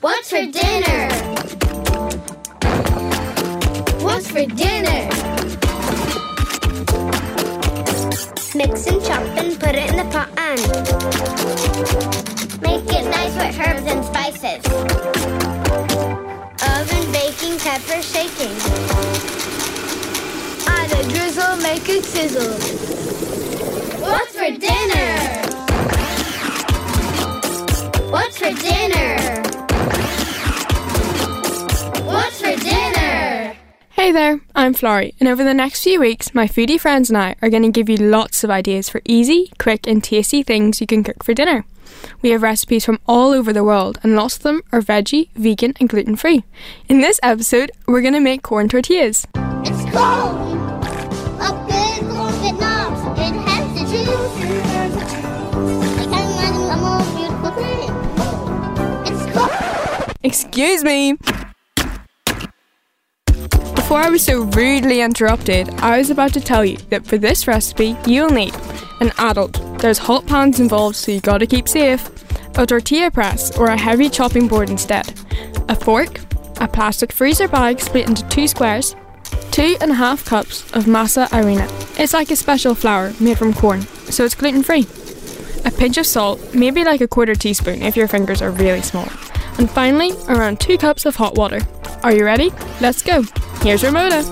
What's for dinner? What's for dinner? Mix and chop and put it in the pot and make it nice with herbs and spices. Oven baking, pepper shaking. Add a drizzle, make it sizzle. What's for dinner? What's for dinner? What's for dinner? Hey there, I'm Florrie, and over the next few weeks, my foodie friends and I are going to give you lots of ideas for easy, quick, and tasty things you can cook for dinner. We have recipes from all over the world, and lots of them are veggie, vegan, and gluten free. In this episode, we're going to make corn tortillas. It's cold. A big corn Vietnam. It has the juice. I can't a more beautiful thing. It's cold. Excuse me! Before I was so rudely interrupted, I was about to tell you that for this recipe, you'll need an adult. There's hot pans involved, so you gotta keep safe. A tortilla press or a heavy chopping board instead. A fork, a plastic freezer bag split into two squares, two and a half cups of masa harina. It's like a special flour made from corn, so it's gluten free. A pinch of salt, maybe like a quarter teaspoon if your fingers are really small. And finally, around two cups of hot water. Are you ready? Let's go. Here's Ramona.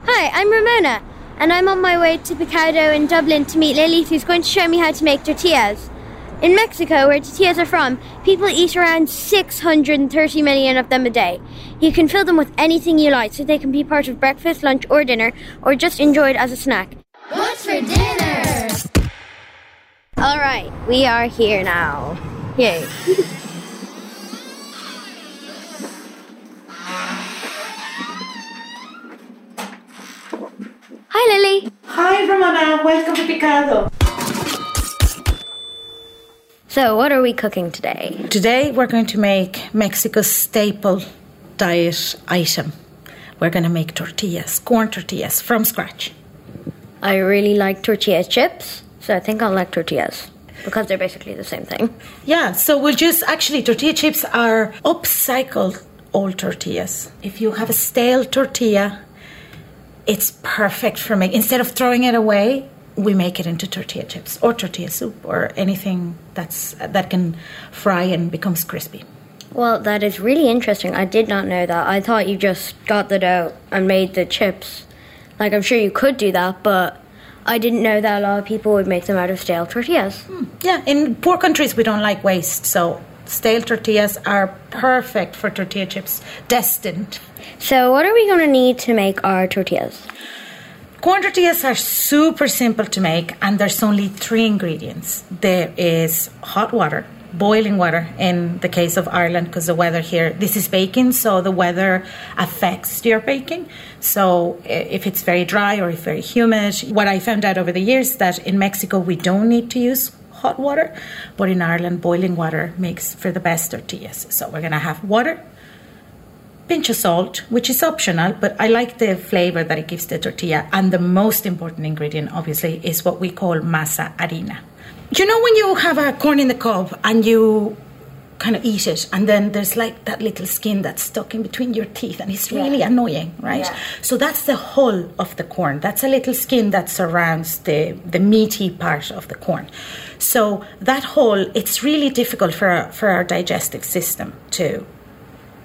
Hi, I'm Ramona, and I'm on my way to Picado in Dublin to meet Lily, who's going to show me how to make tortillas. In Mexico, where tortillas are from, people eat around 630 million of them a day. You can fill them with anything you like, so they can be part of breakfast, lunch, or dinner, or just enjoyed as a snack. What's for dinner? Alright, we are here now. Yay. Hi, Lily. Hi Ramona, welcome to Picado. So, what are we cooking today? Today we're going to make Mexico's staple diet item. We're going to make tortillas, corn tortillas from scratch. I really like tortilla chips, so I think I'll like tortillas because they're basically the same thing. Yeah, so we'll just actually tortilla chips are upcycled old tortillas. If you have a stale tortilla, it's perfect for me. Instead of throwing it away, we make it into tortilla chips or tortilla soup or anything that's that can fry and becomes crispy. Well, that is really interesting. I did not know that. I thought you just got the dough and made the chips. Like, I'm sure you could do that, but I didn't know that a lot of people would make them out of stale tortillas. Hmm. Yeah, in poor countries we don't like waste, so stale tortillas are perfect for tortilla chips, destined. So, what are we going to need to make our tortillas? Corn tortillas are super simple to make, and there's only three ingredients. There is hot water, boiling water in the case of Ireland, because the weather here, this is baking, so the weather affects your baking. So if it's very dry or if very humid, what I found out over the years that in Mexico we don't need to use hot water, but in Ireland boiling water makes for the best tortillas. So we're gonna have water, pinch of salt, which is optional, but I like the flavor that it gives the tortilla. And the most important ingredient, obviously, is what we call masa harina. You know, when you have a corn in the cob and you kind of eat it, and then there's like that little skin that's stuck in between your teeth, and it's really annoying, right? So that's the hull of the corn. That's a little skin that surrounds the, the meaty part of the corn. So that hull, it's really difficult for our, for our digestive system to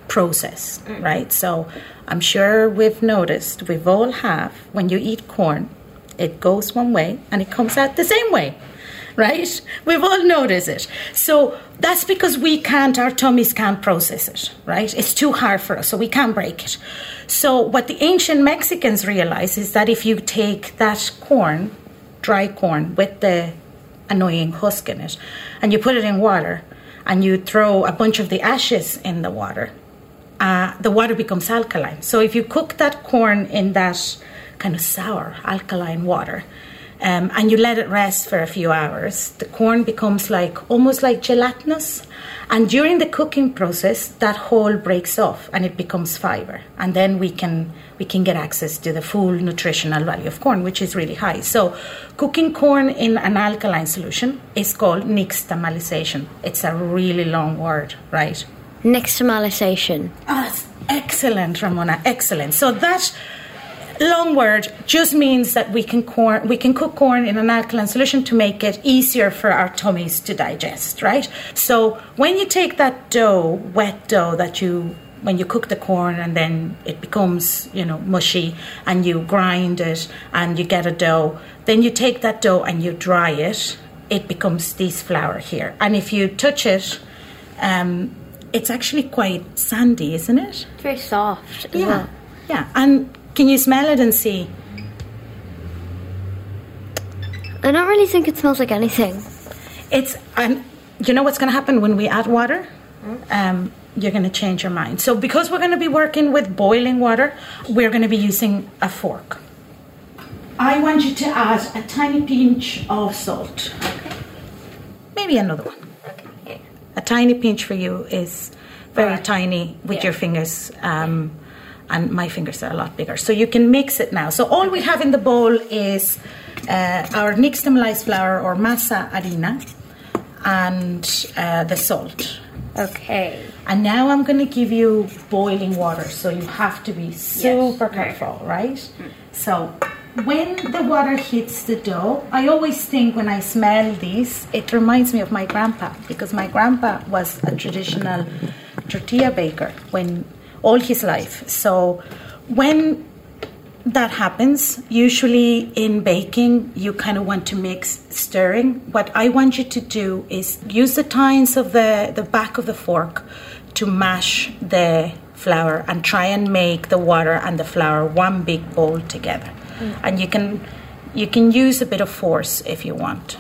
process, mm. right? So I'm sure we've noticed, we've all have, when you eat corn, it goes one way and it comes out the same way, right? We've all noticed it. So that's because we can't, our tummies can't process it, right? It's too hard for us, so we can't break it. So what the ancient Mexicans realized is that if you take that corn, dry corn, with the annoying husk in it, and you put it in water, and you throw a bunch of the ashes in the water, uh, the water becomes alkaline. So if you cook that corn in that kind of sour alkaline water, um, and you let it rest for a few hours, the corn becomes like almost like gelatinous. And during the cooking process, that hull breaks off and it becomes fiber, and then we can we can get access to the full nutritional value of corn, which is really high. So, cooking corn in an alkaline solution is called nixtamalization. It's a really long word, right? Nixtamalization. Ah, excellent, Ramona. Excellent. So that long word just means that we can corn we can cook corn in an alkaline solution to make it easier for our tummies to digest, right? So when you take that dough, wet dough that you when you cook the corn and then it becomes you know mushy and you grind it and you get a dough then you take that dough and you dry it it becomes this flour here and if you touch it um, it's actually quite sandy isn't it very soft. yeah well. yeah and can you smell it and see I don't really think it smells like anything. It's and you know what's going to happen when we add water? Um, you're going to change your mind. So because we're going to be working with boiling water, we're going to be using a fork. I want you to add a tiny pinch of salt. Maybe another one. A tiny pinch for you is very tiny with your fingers. Um, and my fingers are a lot bigger. So you can mix it now. So all we have in the bowl is uh, our nixtamalized flour or masa harina and uh, the salt. Okay. And now I'm going to give you boiling water, so you have to be super careful, right? So when the water hits the dough, I always think when I smell this, it reminds me of my grandpa because my grandpa was a traditional tortilla baker when all his life. So when that happens, usually in baking, you kind of want to mix stirring. What I want you to do is use the tines of the, the back of the fork to mash the flour and try and make the water and the flour one big bowl together. Mm. And you can you can use a bit of force if you want.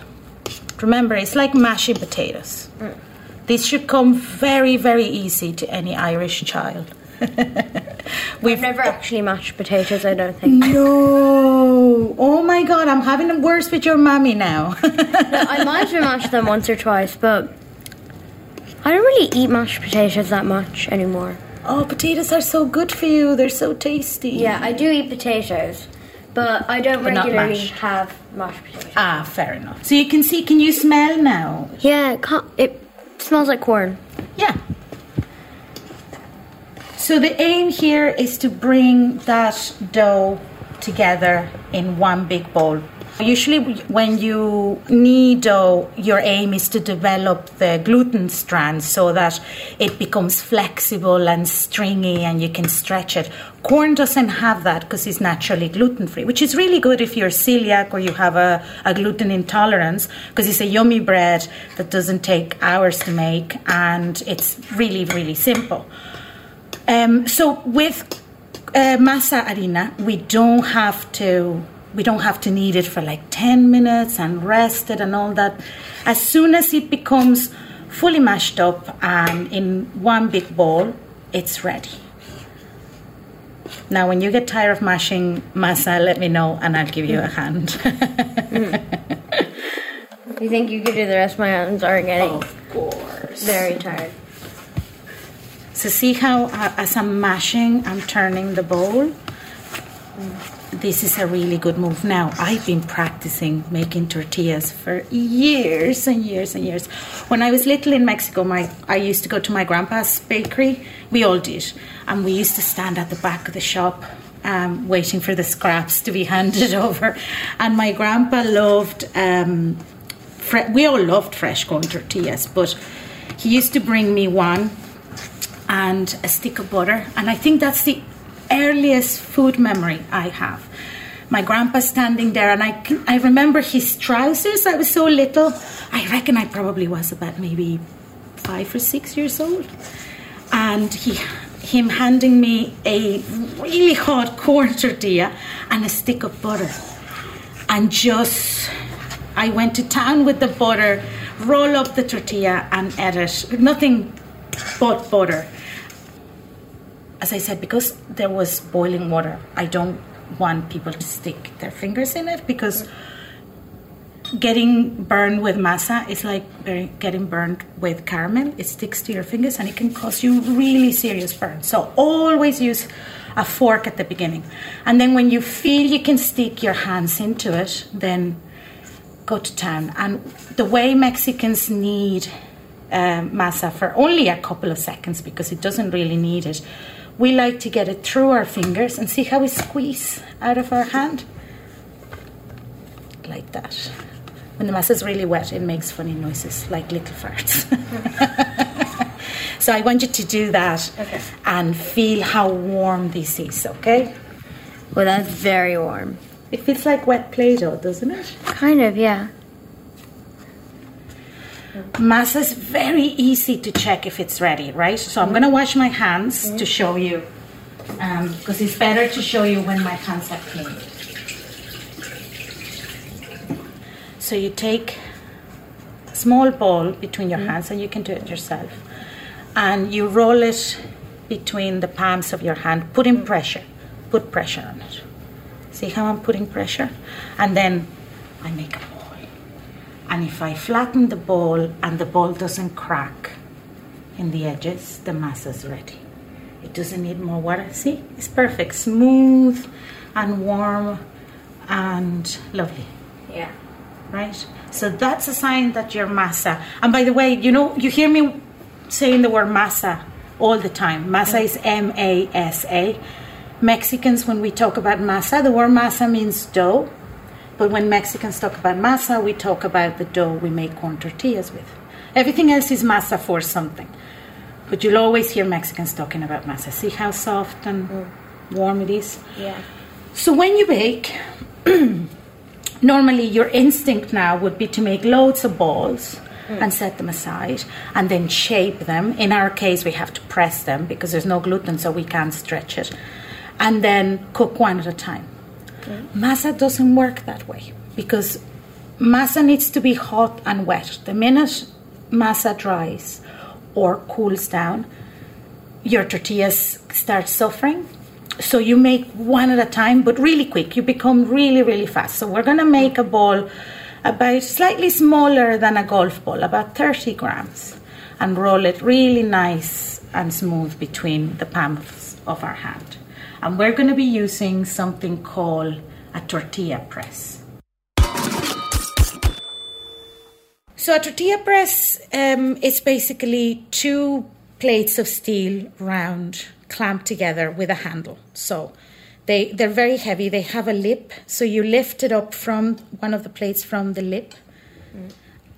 Remember, it's like mashing potatoes. Mm. This should come very, very easy to any Irish child. We've never actually mashed potatoes, I don't think. No. Oh my god, I'm having it worse with your mommy now. I might have mashed them once or twice, but I don't really eat mashed potatoes that much anymore. oh, potatoes are so good for you. They're so tasty. Yeah, I do eat potatoes, but I don't But regularly mashed. have mashed potatoes. Ah, fair enough. So you can see, can you smell now? Yeah, it, it smells like corn. Yeah. So the aim here is to bring that dough together in one big bowl. Usually, when you knead dough, your aim is to develop the gluten strands so that it becomes flexible and stringy and you can stretch it. Corn doesn't have that because it's naturally gluten free, which is really good if you're celiac or you have a, a gluten intolerance because it's a yummy bread that doesn't take hours to make and it's really, really simple. Um, so with uh, masa harina, we don't have to we don't have to knead it for like 10 minutes and rest it and all that. As soon as it becomes fully mashed up and in one big bowl, it's ready. Now, when you get tired of mashing masa, let me know and I'll give you a hand. You think you could do the rest? My hands are getting of course. very tired. So see how uh, as I'm mashing, I'm turning the bowl. This is a really good move. Now I've been practicing making tortillas for years and years and years. When I was little in Mexico, my I used to go to my grandpa's bakery. We all did, and we used to stand at the back of the shop. Um, waiting for the scraps to be handed over, and my grandpa loved. Um, fre- we all loved fresh corn tortillas, but he used to bring me one and a stick of butter. And I think that's the earliest food memory I have. My grandpa standing there, and I, I remember his trousers. I was so little. I reckon I probably was about maybe five or six years old. And he, him handing me a really hot corn tortilla and a stick of butter. And just, I went to town with the butter, roll up the tortilla and ate it. Nothing but butter as I said, because there was boiling water, I don't want people to stick their fingers in it because getting burned with masa is like getting burned with caramel. It sticks to your fingers and it can cause you really serious burns. So always use a fork at the beginning. And then when you feel you can stick your hands into it, then go to town. And the way Mexicans knead um, masa for only a couple of seconds because it doesn't really need it. We like to get it through our fingers and see how we squeeze out of our hand. Like that. When the masa is really wet, it makes funny noises like little farts. so I want you to do that and feel how warm this is, okay? Well, that's very warm. It feels like wet Play Doh, doesn't it? Kind of, yeah. Masa is very easy to check if it's ready, right? So I'm mm-hmm. going to wash my hands to show you, um, because it's better to show you when my hands are clean. So you take a small ball between your mm-hmm. hands, and you can do it yourself, and you roll it between the palms of your hand, putting mm-hmm. pressure. Put pressure on it. See how I'm putting pressure? And then I make a ball. And if I flatten the ball and the ball doesn't crack in the edges, the masa's ready. It doesn't need more water. See, it's perfect, smooth and warm and lovely, Yeah. right? So that's a sign that your masa. And by the way, you know, you hear me saying the word masa all the time. Masa is M A S A. Mexicans, when we talk about masa, the word masa means dough. But when Mexicans talk about masa, we talk about the dough we make corn tortillas with. Everything else is masa for something. But you'll always hear Mexicans talking about masa. See how soft and mm. warm it is? Yeah. So when you bake, normally your instinct now would be to make loads of balls mm. and set them aside and then shape them. In our case, we have to press them because there's no gluten, so we can't stretch it. And then cook one at a time. Masa doesn't work that way because masa needs to be hot and wet. The minute masa dries or cools down, your tortillas start suffering. So you make one at a time, but really quick. You become really, really fast. So we're going to make a ball about slightly smaller than a golf ball, about 30 grams, and roll it really nice and smooth between the palms of our hand. And we're going to be using something called a tortilla press. So a tortilla press um, is basically two plates of steel round clamped together with a handle. So they they're very heavy. They have a lip, so you lift it up from one of the plates from the lip,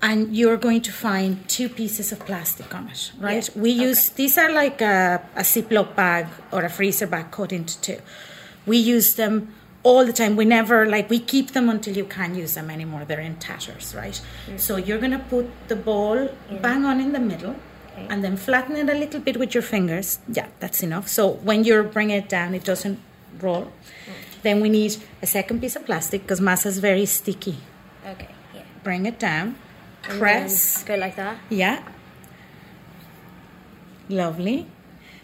and you're going to find two pieces of plastic on it. Right? We use these are like a, a Ziploc bag or a freezer bag cut into two. We use them all the time. We never like we keep them until you can't use them anymore. They're in tatters, right? So you're gonna put the ball bang on in the middle. And then flatten it a little bit with your fingers. Yeah, that's enough. So when you're bringing it down, it doesn't roll. Then we need a second piece of plastic because masa is very sticky. Okay. Yeah. Bring it down, press. Go mm, like that. Yeah. Lovely.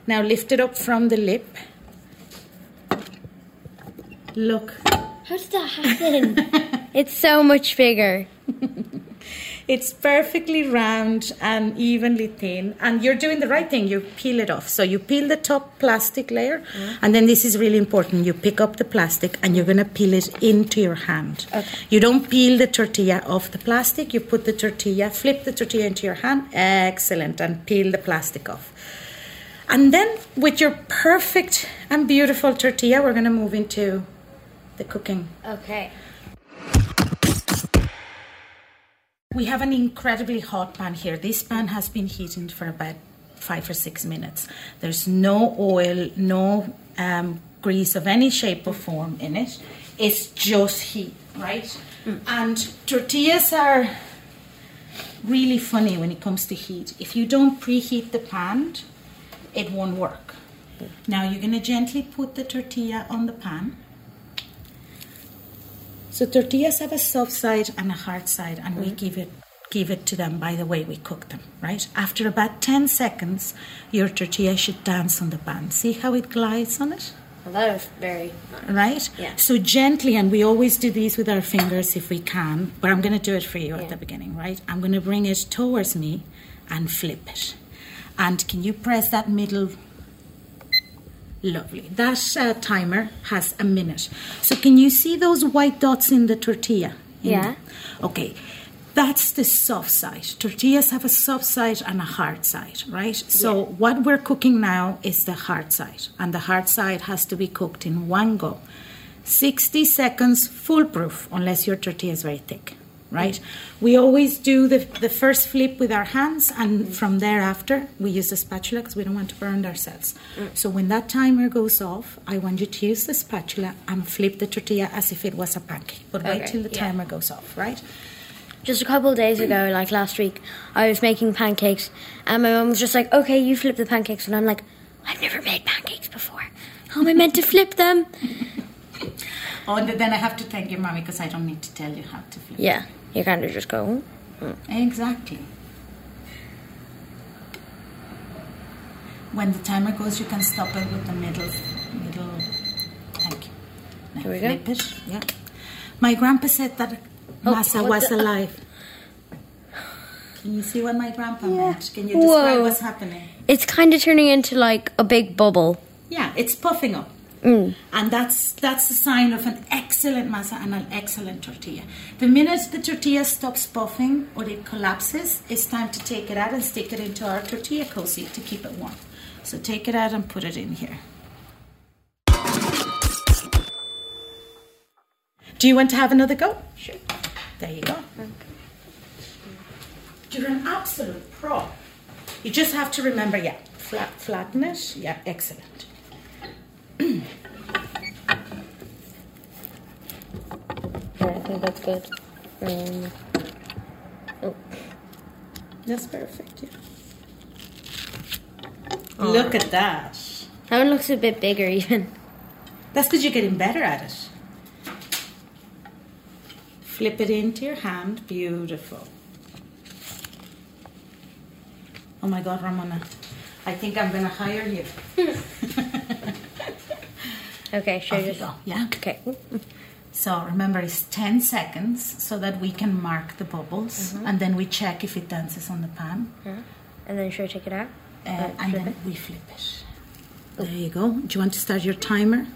Now lift it up from the lip. Look, How did that happen? it's so much bigger. it's perfectly round and evenly thin. And you're doing the right thing. You peel it off. So you peel the top plastic layer. Mm. And then this is really important. You pick up the plastic and you're going to peel it into your hand. Okay. You don't peel the tortilla off the plastic. You put the tortilla, flip the tortilla into your hand. Excellent. And peel the plastic off. And then with your perfect and beautiful tortilla, we're going to move into the cooking. Okay. We have an incredibly hot pan here. This pan has been heated for about five or six minutes. There's no oil, no um, grease of any shape or form in it. It's just heat, right? And tortillas are really funny when it comes to heat. If you don't preheat the pan, it won't work. Now you're going to gently put the tortilla on the pan. So tortillas have a soft side and a hard side, and we give it give it to them by the way we cook them, right? After about 10 seconds, your tortilla should dance on the pan. See how it glides on it? That was very. right? Yeah. So gently, and we always do these with our fingers if we can, but I'm going to do it for you Yeah. at the beginning, right? I'm going to bring it towards me and flip it. And can you press that middle? Lovely. That uh, timer has a minute. So can you see those white dots in the tortilla? In- Yeah. Okay. That's the soft side. Tortillas have a soft side and a hard side, right? So what we're cooking now is the hard side, and the hard side has to be cooked in one go. 60 seconds foolproof unless your tortilla is very thick, right? We always do the, the first flip with our hands, and from thereafter, we use the spatula because we don't want to burn ourselves. Mm. So when that timer goes off, I want you to use the spatula and flip the tortilla as if it was a pancake. But wait Okay, till the yeah. timer goes off, right? Just a couple of days ago, like last week, I was making pancakes, and my mum was just like, "Okay, you flip the pancakes," and I'm like, "I've never made pancakes before. How am I meant to flip them?" Oh, and then I have to thank your mommy because I don't need to tell you how to flip. Yeah, you kind of just go. Hmm. Exactly. When the timer goes, you can stop it with the middle, middle. Thank you. Now Here we go. it. Yeah. My grandpa said that Oh, masa what was the- alive. Can you see what my grandpa meant? Can you describe Whoa. what's happening? It's kind of turning into like a big bubble. Yeah, it's puffing up. Mm. And that's that's a sign of an excellent masa and an excellent tortilla. The minute the tortilla stops puffing or it collapses, it's time to take it out and stick it into our tortilla cozy to keep it warm. So take it out and put it in here. Do you want to have another go? Sure. There you go. You're an absolute pro. You just have to remember, yeah, flat, flatten it. Yeah, excellent. Yeah, I think that's good. Um, oh, That's perfect, yeah. Look at that. that one looks a bit bigger, even. That's because you're getting better at it. Flip it into your hand. Beautiful. Oh my God, Ramona. I think I'm going to hire you. Okay, Off you go. Yeah. Okay. So remember, it's 10 seconds so that we can mark the bubbles and then we check if it dances on the pan. Yeah. And then should I take it out? Uh, Uh, and then it? we flip it. There you go. Do you want to start your timer?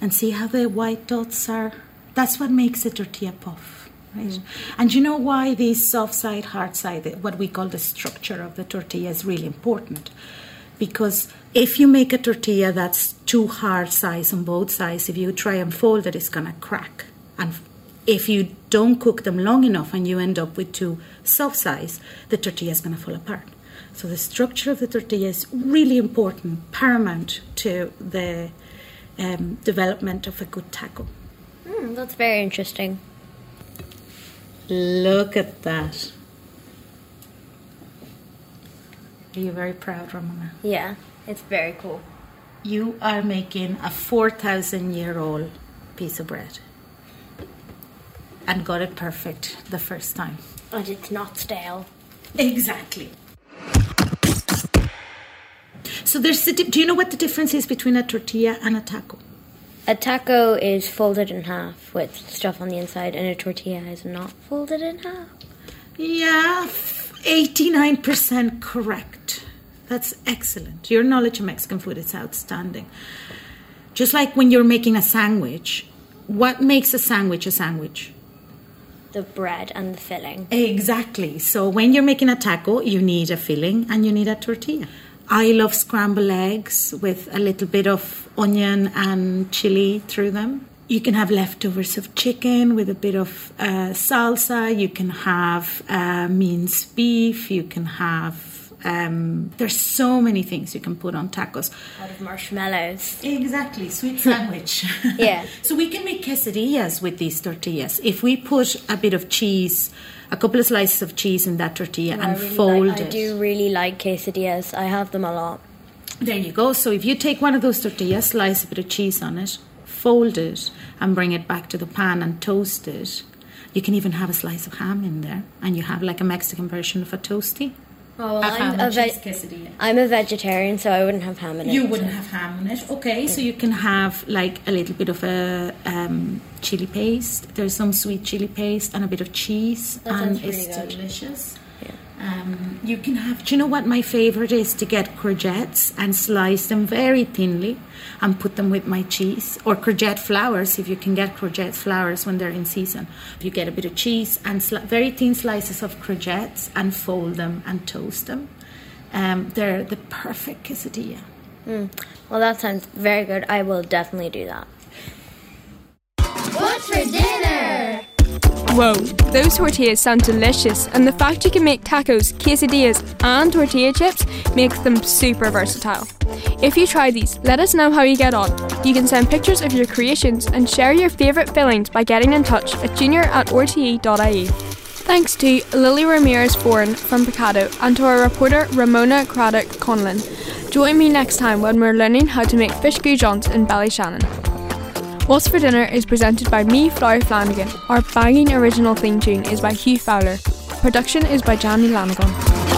And see how the white dots are? That's what makes a tortilla puff, right? And you know why this soft side, hard side, what we call the structure of the tortilla is really important? Because if you make a tortilla that's too hard size on both sides, if you try and fold it, it's gonna crack. And if you don't cook them long enough and you end up with too soft size, the tortilla is gonna fall apart. So the structure of the tortilla is really important, paramount to the um, development of a good taco. Hmm, that's very interesting. Look at that. Are you very proud, Ramona? Yeah, it's very cool. You are making a 4,000 year old piece of bread and got it perfect the first time. And it's not stale. Exactly. So there's the di- do you know what the difference is between a tortilla and a taco? A taco is folded in half with stuff on the inside, and a tortilla is not folded in half. Yeah, 89% correct. That's excellent. Your knowledge of Mexican food is outstanding. Just like when you're making a sandwich, what makes a sandwich a sandwich? The bread and the filling. Exactly. So when you're making a taco, you need a filling and you need a tortilla. I love scrambled eggs with a little bit of onion and chili through them. You can have leftovers of chicken with a bit of uh, salsa. You can have uh, minced beef. You can have. Um, there's so many things you can put on tacos. Out of marshmallows. Exactly, sweet sandwich. Yeah. so we can make quesadillas with these tortillas. If we put a bit of cheese, a couple of slices of cheese in that tortilla I and really fold like, it. I do really like quesadillas. I have them a lot. There you go. So if you take one of those tortillas, slice a bit of cheese on it, fold it, and bring it back to the pan and toast it. You can even have a slice of ham in there, and you have like a Mexican version of a toasty. Oh, I'm a and veg- cheese quesadilla. I'm a vegetarian, so I wouldn't have ham in it. You wouldn't have ham in it, okay? So you can have like a little bit of a um, chili paste. There's some sweet chili paste and a bit of cheese, That and really it's good. delicious. Um, you can have. Do you know what my favorite is? To get courgettes and slice them very thinly, and put them with my cheese or courgette flowers. If you can get courgette flowers when they're in season, you get a bit of cheese and sli- very thin slices of courgettes and fold them and toast them. Um, they're the perfect quesadilla. Well, that sounds very good. I will definitely do that. What's for dinner? Whoa, those tortillas sound delicious, and the fact you can make tacos, quesadillas, and tortilla chips makes them super versatile. If you try these, let us know how you get on. You can send pictures of your creations and share your favourite fillings by getting in touch at junior at rte.ie. Thanks to Lily Ramirez Foran from Picado and to our reporter Ramona Craddock Conlon. Join me next time when we're learning how to make fish goujons in Ballyshannon. What's for Dinner is presented by me, Florrie Flanagan. Our banging original theme tune is by Hugh Fowler. Production is by Johnny Lanagan.